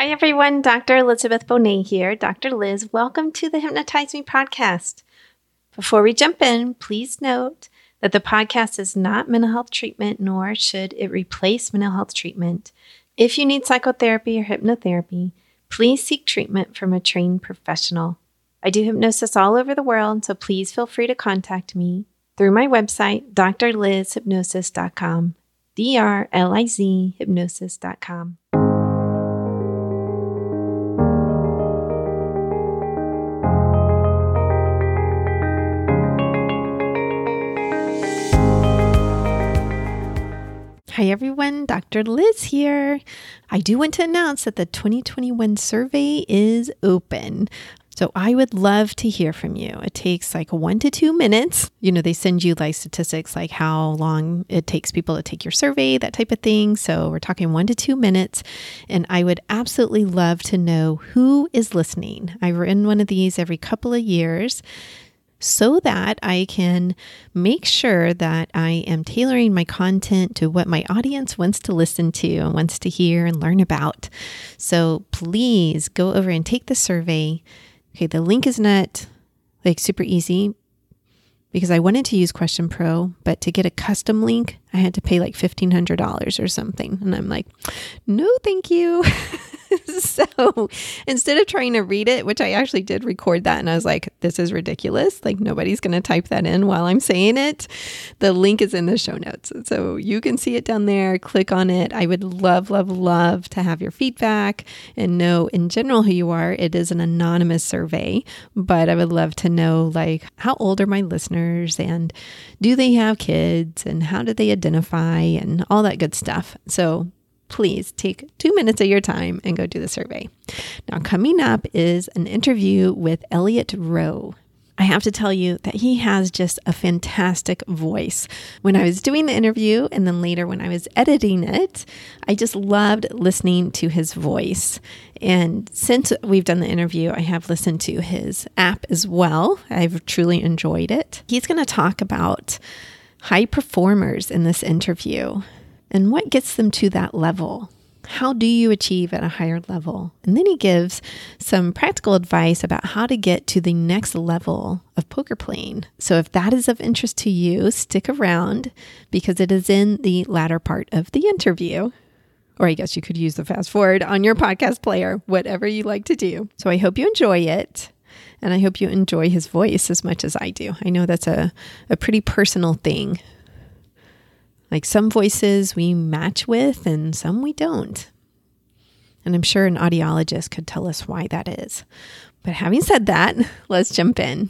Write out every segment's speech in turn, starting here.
Hi, everyone. Dr. Elizabeth Bonet here. Dr. Liz, welcome to the Hypnotize Me podcast. Before we jump in, please note that the podcast is not mental health treatment, nor should it replace mental health treatment. If you need psychotherapy or hypnotherapy, please seek treatment from a trained professional. I do hypnosis all over the world, so please feel free to contact me through my website, drlizhypnosis.com, D R L I Z hypnosis.com. Hi, everyone. Dr. Liz here. I do want to announce that the 2021 survey is open. So I would love to hear from you. It takes like one to two minutes. You know, they send you like statistics like how long it takes people to take your survey, that type of thing. So we're talking one to two minutes. And I would absolutely love to know who is listening. I run one of these every couple of years so that I can make sure that I am tailoring my content to what my audience wants to listen to and wants to hear and learn about. So please go over and take the survey. Okay, the link is not like super easy because I wanted to use Question Pro, but to get a custom link, I had to pay like $1,500 or something. And I'm like, no, thank you. so instead of trying to read it, which I actually did record that, and I was like, this is ridiculous. Like, nobody's going to type that in while I'm saying it. The link is in the show notes. So you can see it down there. Click on it. I would love, love, love to have your feedback and know in general who you are. It is an anonymous survey, but I would love to know, like, how old are my listeners and do they have kids and how do they identify and all that good stuff. So please take two minutes of your time and go do the survey. Now, coming up is an interview with Elliot Roe. I have to tell you that he has just a fantastic voice. When I was doing the interview and then later when I was editing it, I just loved listening to his voice. And since we've done the interview, I have listened to his app as well. I've truly enjoyed it. He's going to talk about high performers in this interview and what gets them to that level. How do you achieve at a higher level? And then he gives some practical advice about how to get to the next level of poker playing. So, if that is of interest to you, stick around because it is in the latter part of the interview. Or I guess you could use the fast forward on your podcast player, whatever you like to do. So, I hope you enjoy it. And I hope you enjoy his voice as much as I do. I know that's a, a pretty personal thing like some voices we match with and some we don't. And I'm sure an audiologist could tell us why that is. But having said that, let's jump in.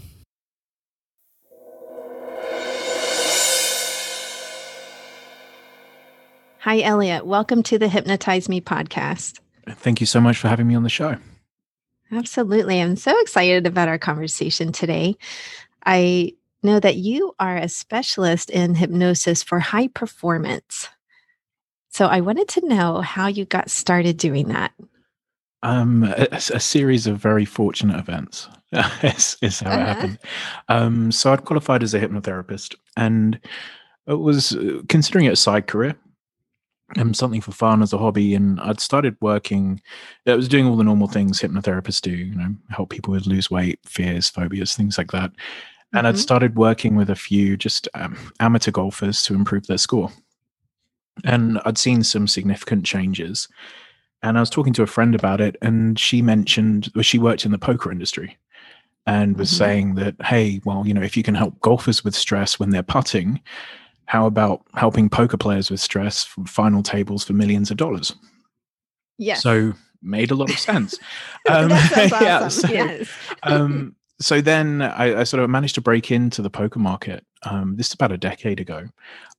Hi, Elliot. Welcome to the Hypnotize Me podcast. Thank you so much for having me on the show. Absolutely. I'm so excited about our conversation today. I know that you are a specialist in hypnosis for high performance. So I wanted to know how you got started doing that. Um, a, a series of very fortunate events is, is how uh-huh. it happened. Um, so I'd qualified as a hypnotherapist and it was uh, considering it a side career um, something for fun as a hobby and i'd started working i was doing all the normal things hypnotherapists do you know help people with lose weight fears phobias things like that and mm-hmm. I'd started working with a few just um, amateur golfers to improve their score. And I'd seen some significant changes. And I was talking to a friend about it, and she mentioned well, she worked in the poker industry and was mm-hmm. saying that, hey, well, you know, if you can help golfers with stress when they're putting, how about helping poker players with stress from final tables for millions of dollars? Yeah. So made a lot of sense. Um, awesome. yeah. So, yes. um, so then I, I, sort of managed to break into the poker market. Um, this is about a decade ago,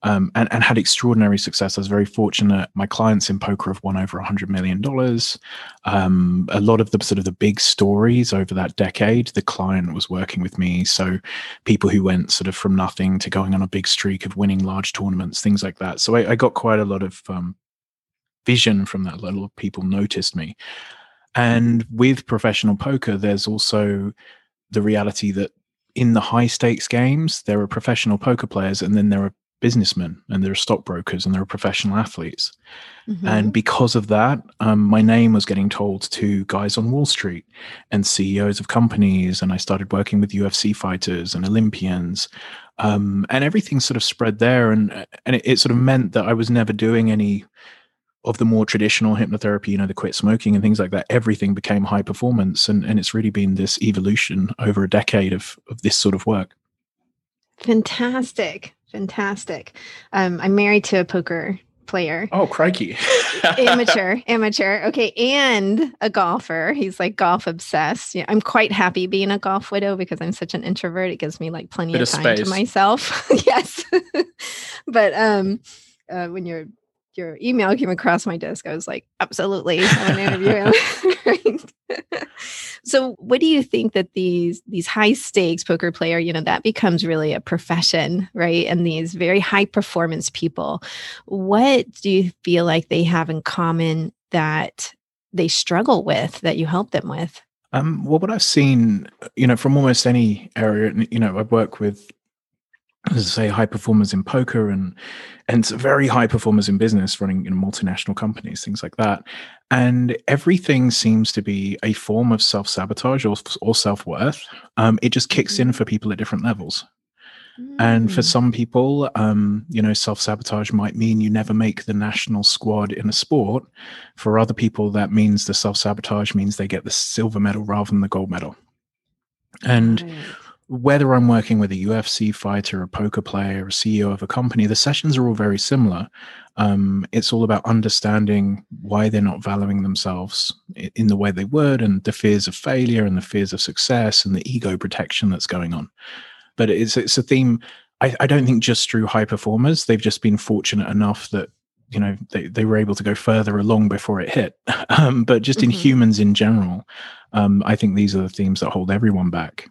um, and, and, had extraordinary success. I was very fortunate. My clients in poker have won over a hundred million dollars. Um, a lot of the sort of the big stories over that decade, the client was working with me. So people who went sort of from nothing to going on a big streak of winning large tournaments, things like that. So I, I got quite a lot of um, vision from that. A lot of people noticed me. And with professional poker, there's also the reality that in the high stakes games, there are professional poker players and then there are businessmen and there are stockbrokers and there are professional athletes. Mhm. And because of that, um, my name was getting told to guys on Wall Street and CEOs of companies. And I started working with UFC fighters and Olympians. Um, and everything sort of spread there. And, and it, it sort of meant that I was never doing any of the more traditional hypnotherapy, you know, the quit smoking and things like that. Everything became high performance. And, and it's really been this evolution over a decade of, of this sort of work. Fantastic. Fantastic. Um, I'm married to a poker player. Oh, crikey. amateur, amateur. Okay. And a golfer. He's like golf obsessed. Yeah, I'm quite happy being a golf widow because I'm such an introvert. It gives me like plenty Bit of of time to myself. yes. but um uh, when your your email came across my desk, I was like, absolutely, I interview. So what do you think that these these high stakes poker player, you know, that becomes really a profession, right? And these very high performance people, what do you feel like they have in common that they struggle with that you help them with? Um, well, what I've seen, you know, from almost any area, you know, I work with, as I say, high performers in poker and and very high performers in business, running you know, multinational companies, things like that. And everything seems to be a form of self sabotage or, or self worth. Um, it just kicks in for people at different levels. And for Mm. some people, um, you know, self sabotage might mean you never make the national squad in a sport. For other people, that means the self sabotage means they get the silver medal rather than the gold medal. And Right. Whether I'm working with a UFC fighter, a poker player, a CEO of a company, the sessions are all very similar. Um, it's all about understanding why they're not valuing themselves in the way they would, and the fears of failure, and the fears of success, and the ego protection that's going on. But it's it's a theme. I, I don't think just through high performers, they've just been fortunate enough that you know they, they were able to go further along before it hit. um, but just in Mhm. humans in general, um, I think these are the themes that hold everyone back.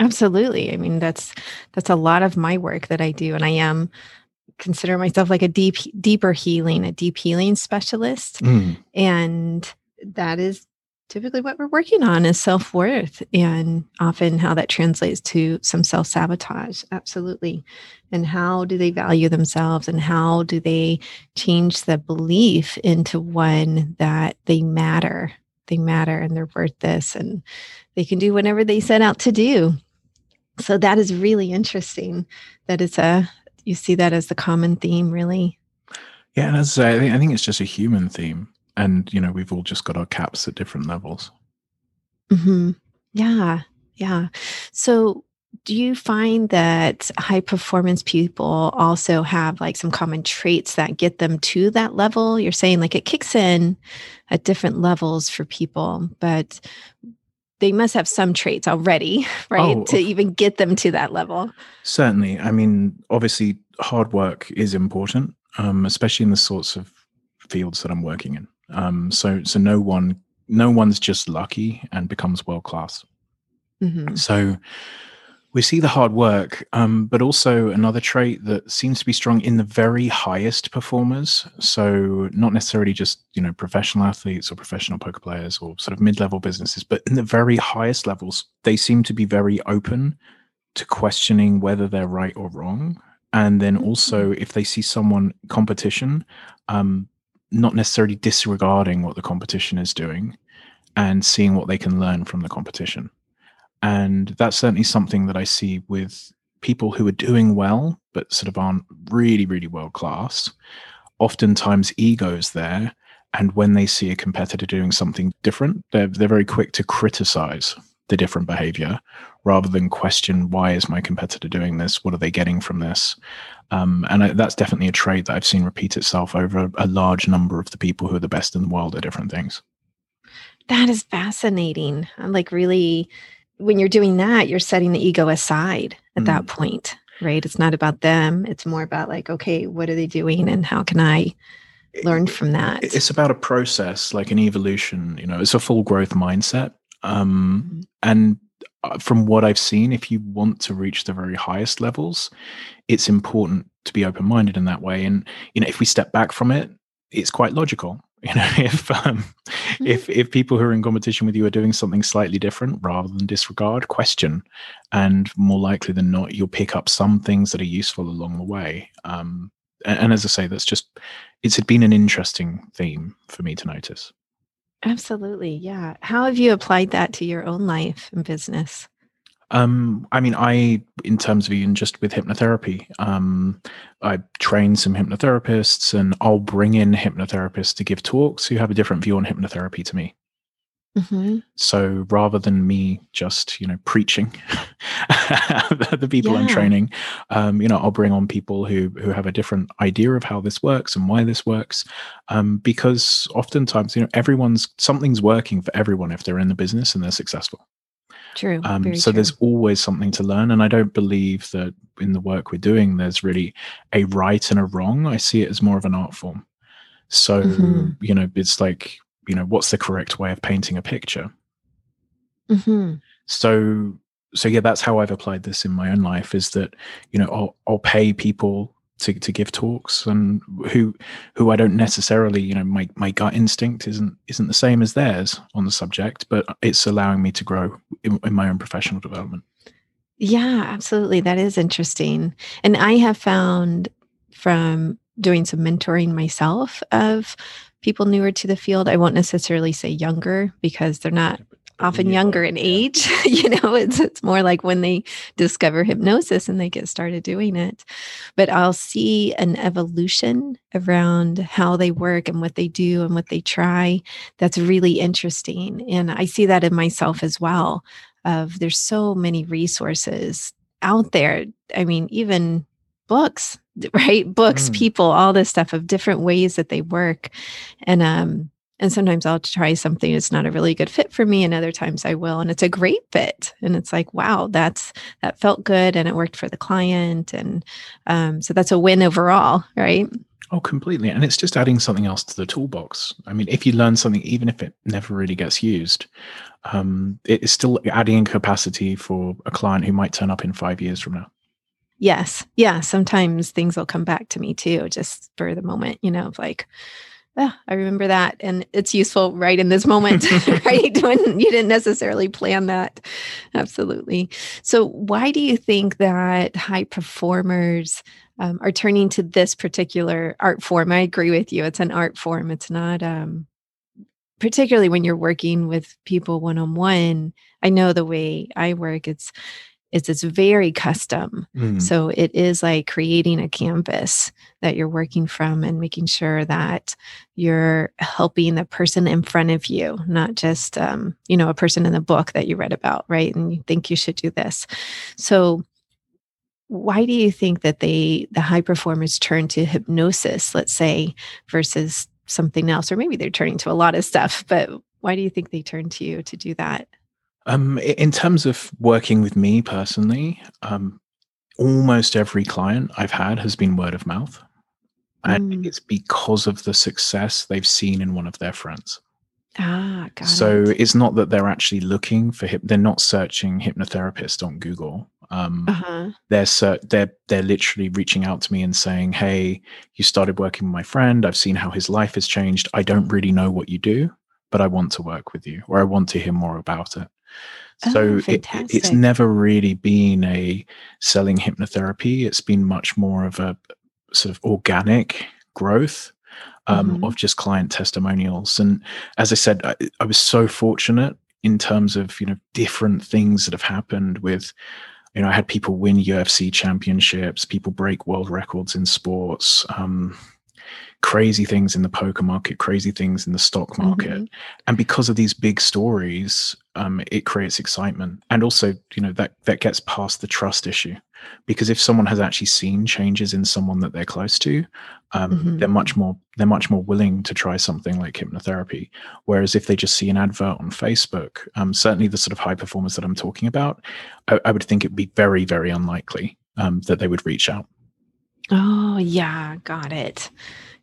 Absolutely. I mean, that's that's a lot of my work that I do, and I am consider myself like a deep, deeper healing, a deep healing specialist, Mm. and that is typically what we're working on is self worth, and often how that translates to some self sabotage. Absolutely, and how do they value themselves, and how do they change the belief into one that they matter, they matter, and they're worth this, and they can do whatever they set out to do so that is really interesting that it's a you see that as the common theme really. Yeah, and as I say, I think, I think it's just a human theme, and you know we've all just got our caps at different levels. hmm yeah yeah. So do you find that high performance people also have like some common traits that get them to that level? You're saying like it kicks in at different levels for people but they must have some traits already right Oh, to even get them to that level Certainly, I mean, obviously, hard work is important, um, especially in the sorts of fields that I'm working in. Um, so, so no one, no one's just lucky and becomes world class. hmm So we see the hard work, um, but also another trait that seems to be strong in the very highest performers. So not necessarily just you know professional athletes or professional poker players or sort of mid-level businesses, but in the very highest levels, they seem to be very open to questioning whether they're right or wrong. And then also, if they see someone competition, um, not necessarily disregarding what the competition is doing, and seeing what they can learn from the competition. And that's certainly something that I see with people who are doing well, but sort of aren't really, really world class. Oftentimes, egos there. And when they see a competitor doing something different, they're, they're very quick to criticize the different behavior rather than question why is my competitor doing this? What are they getting from this? Um, and I, that's definitely a trait that I've seen repeat itself over a large number of the people who are the best in the world at different things. That is fascinating. I'm like really when you're doing that, you're setting the ego aside at that point, right? It's not about them. It's more about like, okay, what are they doing and how can I learn from that? It's about a process, like an evolution. You know, it's a full growth mindset. Um, and uh, from what I've seen, if you want to reach the very highest levels, it's important to be open minded in that way. And you know, if we step back from it, it's quite logical. You know if um, mm-hmm. if if people who are in competition with you are doing something slightly different rather than disregard question. And more likely than not you'll pick up some things that are useful along the way. Um, and, and as i say that's just it's been an interesting theme for me to notice. Absolutely yeah. How have you applied that to your own life and business um, I mean, I, in terms of even just with hypnotherapy, um, I train some hypnotherapists and I'll bring in hypnotherapists to give talks who have a different view on hypnotherapy to me. Mm-hmm. So rather than me just, you know, preaching the people yeah. I'm training, um, you know, I'll bring on people who who have a different idea of how this works and why this works, um, because oftentimes, you know, everyone's something's working for everyone if they're in the business and they're successful. True. Um, so true. there's always something to learn. And I don't believe that in the work we're doing, there's really a right and a wrong. I see it as more of an art form. So, mm-hmm. you know, it's like, you know, what's the correct way of painting a picture? Mm-hmm. So, so yeah, that's how I've applied this in my own life is that, you know, I'll, I'll pay people to, to give talks and who who I don't necessarily you know my my gut instinct isn't isn't the same as theirs on the subject but it's allowing me to grow in, in my own professional development. Yeah absolutely. That is interesting. And I have found from doing some mentoring myself of people newer to the field I won't necessarily say younger because they're not often younger in age you know it's it's more like when they discover hypnosis and they get started doing it. But i'll see an evolution around how they work and what they do and what they try that's really interesting. And i see that in myself as well of there's so many resources out there. I mean even books right? Books mm. people all this stuff of different ways that they work. And um and sometimes I'll try something it's not a really good fit for me and other times I will and it's a great fit and it's like wow that's that felt good and it worked for the client and um, so that's a win overall right Oh, completely. And it's just adding something else to the toolbox. I mean, if you learn something, even if it never really gets used, um, it's still adding capacity for a client who might turn up in five years from now. Yes. Yeah. Sometimes things will come back to me too, just for the moment, you know, of like, oh, I remember that. And it's useful right in this moment, right? When you didn't necessarily plan that. Absolutely. So, why do you think that high performers um, are turning to this particular art form? I agree with you. It's an art form, it's not, um, particularly when you're working with people one on one. I know the way I work, it's is it's very custom. Mm. So it is like creating a canvas that you're working from and making sure that you're helping the person in front of you, not just um, you know a person in the book that you read about, right? And you think you should do this. So why do you think that they the high performers turn to hypnosis, let's say, versus something else, or maybe they're turning to a lot of stuff, but why do you think they turn to you to do that? Um, in terms of working with me personally, um, almost every client I've had has been word of mouth. And mm. it's because of the success they've seen in one of their friends. Ah, got so it. it's not that they're actually looking for hip. They're not searching hypnotherapist on Google. Um, uh-huh. They're ser- they're they're literally reaching out to me and saying, "Hey, you started working with my friend. I've seen how his life has changed. I don't really know what you do, but I want to work with you, or I want to hear more about it." So oh, it, it's never really been a selling hypnotherapy. It's been much more of a sort of organic growth um, mm-hmm. of just client testimonials. And as I said, I, I was so fortunate in terms of you know different things that have happened with you know, I had people win UFC championships, people break world records in sports, um, crazy things in the poker market, crazy things in the stock market. Mm-hmm. And because of these big stories, um, it creates excitement. And also, you know, that that gets past the trust issue. Because if someone has actually seen changes in someone that they're close to, um, mm-hmm. they're much more they're much more willing to try something like hypnotherapy. Whereas if they just see an advert on Facebook, um, certainly the sort of high performers that I'm talking about, I, I would think it'd be very, very unlikely um, that they would reach out. Oh, yeah, got it.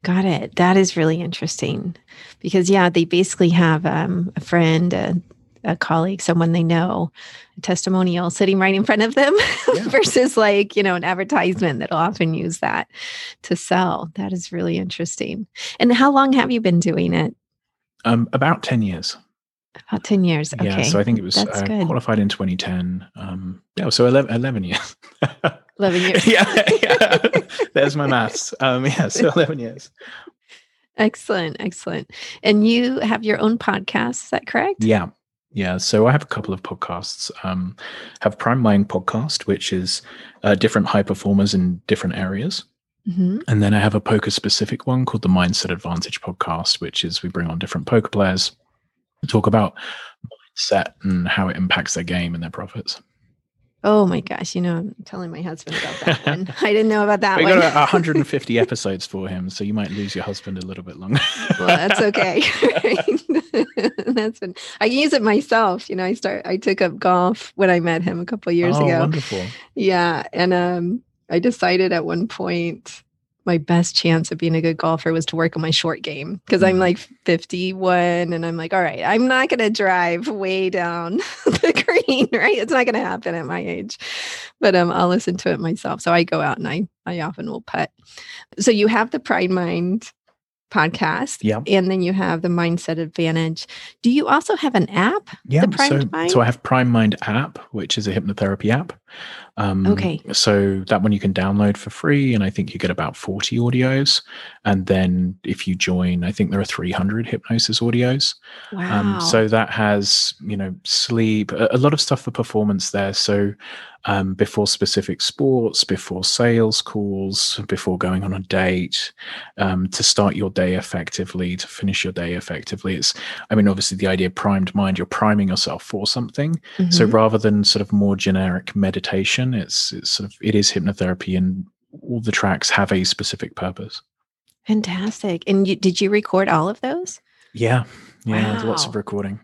Got it. That is really interesting because, yeah, they basically have um, a friend, a, a colleague, someone they know, a testimonial sitting right in front of them Yeah. versus like, you know, an advertisement that'll often use that to sell. That is really interesting. And how long have you been doing it? Um, about 10 years. About 10 years. Okay. Yeah. So I think it was uh, qualified in 2010. Um, yeah. So 11, 11 years. 11 years. yeah, yeah. There's my maths. Um, yeah. So 11 years. Excellent. Excellent. And you have your own podcast. Is that correct? Yeah. Yeah. So I have a couple of podcasts. Um, have Primed Mind podcast, which is uh, different high performers in different areas. Mhm. And then I have a poker specific one called the Mindset Advantage podcast, which is we bring on different poker players talk about mindset and how it impacts their game and their profits. Oh my gosh. You know, I'm telling my husband about that one. I didn't know about that we one. got about 150 episodes for him, so you might lose your husband a little bit longer. well, that's okay. that's been I use it myself. You know, I start I took up golf when I met him a couple of years oh, ago. wonderful. Yeah. And um I decided at one point my best chance of being a good golfer was to work on my short game because I'm Mm. like 51 and I'm like, all right, I'm not going to drive way down the green, right? It's not going to happen at my age. But um, I'll listen to it myself. So I go out and I, I often will putt. So you have the Primed Mind podcast Yeah. and then you have the Mindset Advantage. Do you also have an app? Yeah. So, Mind? so I have Primed Mind app, which is a hypnotherapy app. Um, Okay. So that one you can download for free, and I think you get about 40 audios. And then if you join, I think there are 300 hypnosis audios. Wow. Um, so that has, you know, sleep, a, a lot of stuff for performance there. So um, before specific sports, before sales calls, before going on a date, um, to start your day effectively, to finish your day effectively. It's, I mean, obviously the idea of primed mind, you're priming yourself for something. So Mhm. rather than sort of more generic meditation, it's, it's sort of, it is hypnotherapy and all the tracks have a specific purpose. fantastic. And you, did you record all of those? Yeah. Yeah. there's Lots of recording.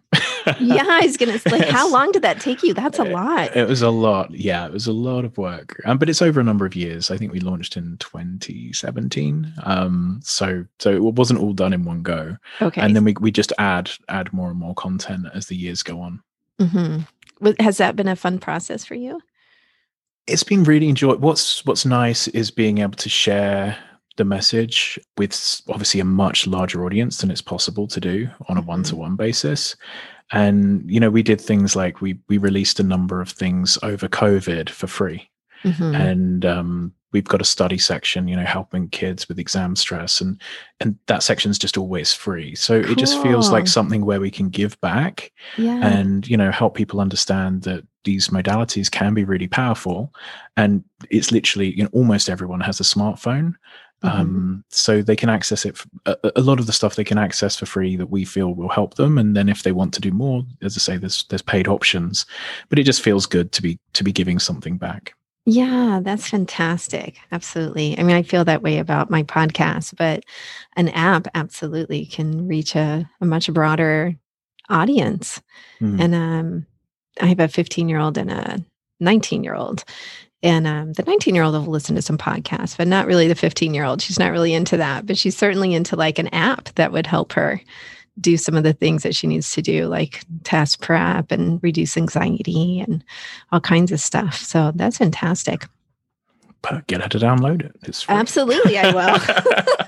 yeah, I was gonna say, like, how long did that take you? That's a lot. It was a lot. Yeah, it was a lot of work. Um, but it's over a number of years. I think we launched in 2017. Um, so so it wasn't all done in one go. Okay. And then we, we just add add more and more content as the years go on. Mhm. Has that been a fun process for you? It's been really enjoy. What's what's nice is being able to share the message with obviously a much larger audience than it's possible to do on a Mhm. one to one basis. And you know, we did things like we we released a number of things over COVID for free. Mhm. and um, we've got a study section you know helping kids with exam stress and and that section's just always free so it just feels like something where we can give back yeah. and you know help people understand that these modalities can be really powerful and it's literally you know almost everyone has a smartphone Mhm. um, so they can access it a, a lot of the stuff they can access for free that we feel will help them and then if they want to do more as i say there's there's paid options but it just feels good to be to be giving something back Yeah, that's fantastic. Absolutely. I mean, I feel that way about my podcast, but an app absolutely can reach a, a much broader audience. Mm. And um, I have a 15 year old and a 19 year old. And um, the 19 year old will listen to some podcasts, but not really the 15 year old. She's not really into that, but she's certainly into like an app that would help her do some of the things that she needs to do, like task prep and reduce anxiety and all kinds of stuff. So that's fantastic. but get her to download it. It's free. Absolutely, I will.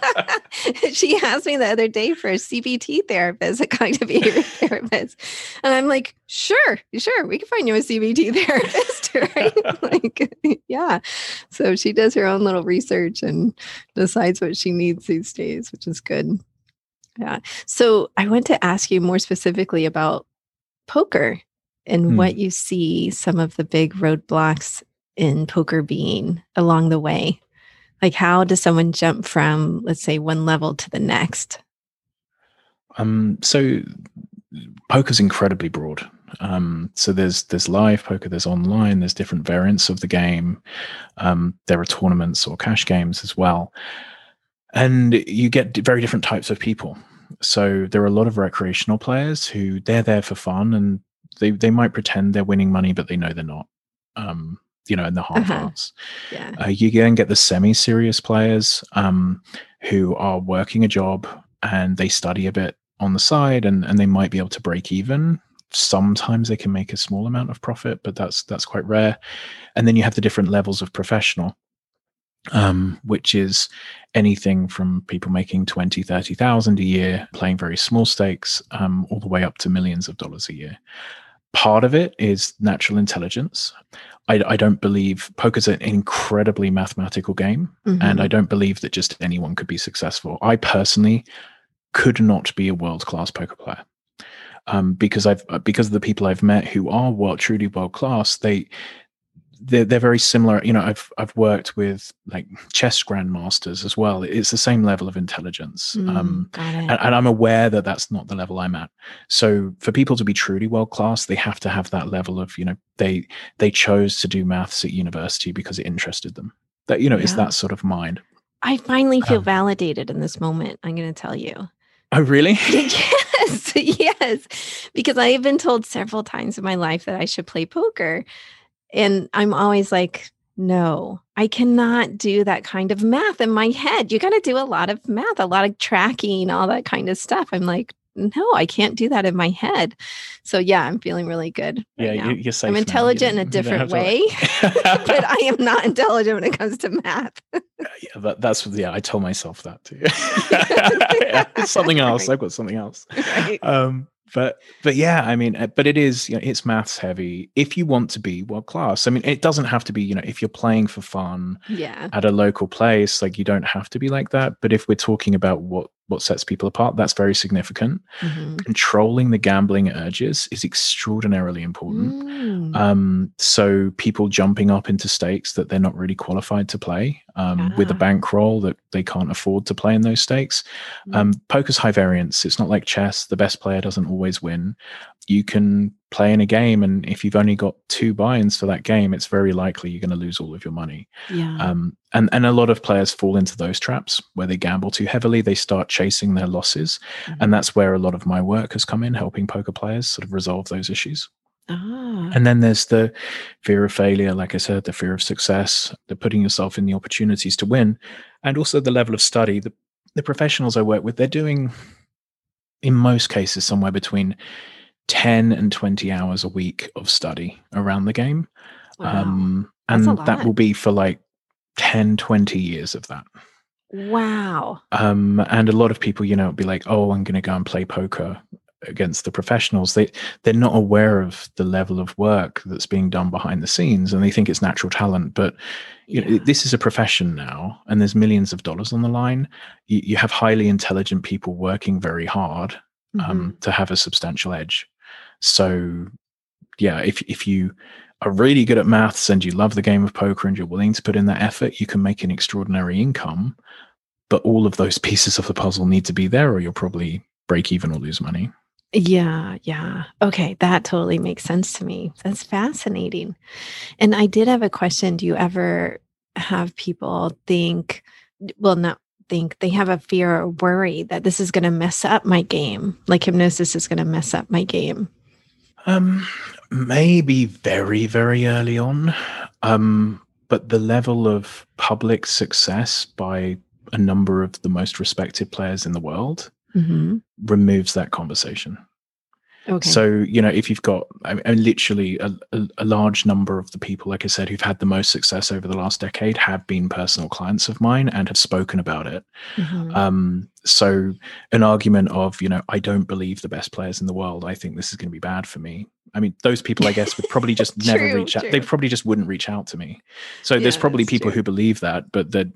she asked me the other day for a CBT therapist, a cognitive behavior therapist. And I'm like, sure, sure, we can find you a CBT therapist, right? like, yeah. So she does her own little research and decides what she needs these days, which is good. Yeah. So I want to ask you more specifically about poker and Hmm. what you see some of the big roadblocks in poker being along the way. Like, how does someone jump from, let's say, one level to the next? Um, so poker's incredibly broad. Um, so there's there's live poker, there's online, there's different variants of the game. Um, there are tournaments or cash games as well, and you get very different types of people. So there are a lot of recreational players who they're there for fun and they they might pretend they're winning money, but they know they're not. Um, you know, in the half Uh-huh. hearts. Yeah. Uh, you then get the semi-serious players um, who are working a job and they study a bit on the side, and and they might be able to break even sometimes they can make a small amount of profit, but that's that's quite rare. And then you have the different levels of professional, um, which is anything from people making 20, 30,000 a year, playing very small stakes, um, all the way up to millions of dollars a year. Part of it is natural intelligence. I, I don't believe poker's an incredibly mathematical game, Mm-hmm. and I don't believe that just anyone could be successful. I personally could not be a world class poker player um, because I've uh, because of the people I've met who are world truly world class. They they're, they're very similar. You know, I've I've worked with like chess grandmasters as well. It's the same level of intelligence. Mm, Um, and, and I'm aware that that's not the level I'm at. So for people to be truly world class, they have to have that level of you know they they chose to do maths at university because it interested them. That you know is Yeah. that sort of mind. I finally feel Um, validated in this moment. I'm going to tell you. Oh really? yes, yes. Because I have been told several times in my life that I should play poker. And I'm always like, no, I cannot do that kind of math in my head. You got to do a lot of math, a lot of tracking, all that kind of stuff. I'm like, no, I can't do that in my head. So, yeah, I'm feeling really good. yeah, right now. you, you're safe. I'm. Intelligent in a different way, but I am not intelligent when it comes to math. yeah, that, that's yeah. I told myself that too. it's something else. I've got something else. Right. Um, but but yeah, I mean, uh, but it is you know, it's maths heavy. If you want to be world class, I mean, it doesn't have to be. You know, if you're playing for fun Yeah. at a local place, like you don't have to be like that. But if we're talking about what what sets people apart, that's very significant. Mhm. Controlling the gambling urges is extraordinarily important. Mm. Um, so people jumping up into stakes that they're not really qualified to play um, with a Ah. bankroll that they can't afford to play in those stakes. Mm. Um, poker's high variance. It's not like chess. The best player doesn't always win. You can play in a game, and if you've only got two buy-ins for that game, it's very likely you're going to lose all of your money. yeah. Um, and and a lot of players fall into those traps where they gamble too heavily. They start chasing their losses, Mhm. and that's where a lot of my work has come in, helping poker players sort of resolve those issues. Ah. And then there's the fear of failure, like I said, the fear of success, the putting yourself in the opportunities to win, and also the level of study. The, the professionals I work with, they're doing, in most cases, somewhere between 10 and 20 hours a week of study around the game. Wow. Um, and that will be for like 10, 20 years of that. wow. Um, and a lot of people, you know, be like, "Oh, I'm going to go and play poker against the professionals." They they're not aware of the level of work that's being done behind the scenes, and they think it's natural talent. But you know, this is a profession now, and there's millions of dollars on the line. You, you have highly intelligent people working very hard um, to have a substantial edge. So, yeah, if if you are really good at maths and you love the game of poker and you're willing to put in that effort, you can make an extraordinary income. But all of those pieces of the puzzle need to be there, or you'll probably break even or lose money. Yeah, yeah. Okay, that totally makes sense to me. That's fascinating. And I did have a question. Do you ever have people think, well, not think, they have a fear or worry that this is going to mess up my game? Like hypnosis is going to mess up my game. Um, maybe very, very early on. Um, but the level of public success by a number of the most respected players in the world hmm removes that conversation. Okay. So, you know, if you've got I mean, literally a, a, a large number of the people, like I said, who've had the most success over the last decade have been personal clients of mine and have spoken about it. Mhm. Um, so, an argument of, you know, I don't believe the best players in the world. I think this is going to be bad for me. I mean, those people, I guess, would probably just never reach out. They probably just wouldn't reach out to me. So, there's probably people true. who believe that, but that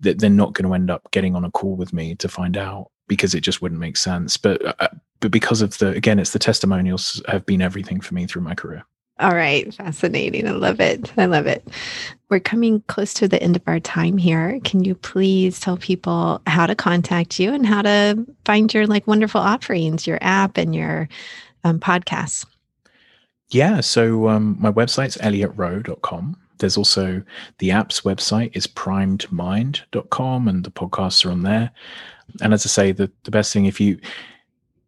that they're not going to end up getting on a call with me to find out because it just wouldn't make sense. But uh, but because of the again, it's the testimonials have been everything for me through my career. All right, fascinating. I love it. I love it. We're coming close to the end of our time here. Can you please tell people how to contact you and how to find your like wonderful offerings, your app and your um, podcasts? Yeah, so um, my website's elliotroe.com. There's also the app's website is primedmind.com and the podcasts are on there. And as I say, the, the best thing if you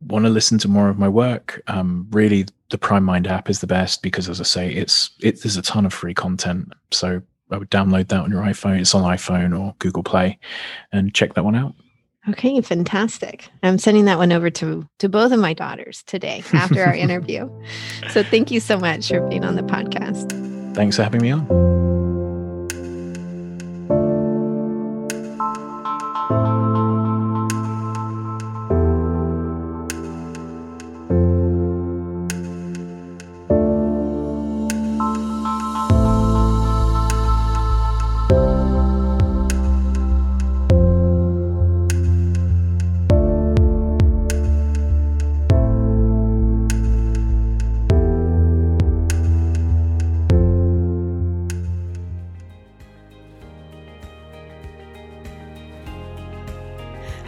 want to listen to more of my work, um, really the Primed Mind app is the best because as I say, it's it there's a ton of free content. So I would download that on your iPhone. It's on iPhone or Google Play and check that one out. Okay, fantastic. I'm sending that one over to to both of my daughters today after our interview. So thank you so much for being on the podcast. Thanks for having me on.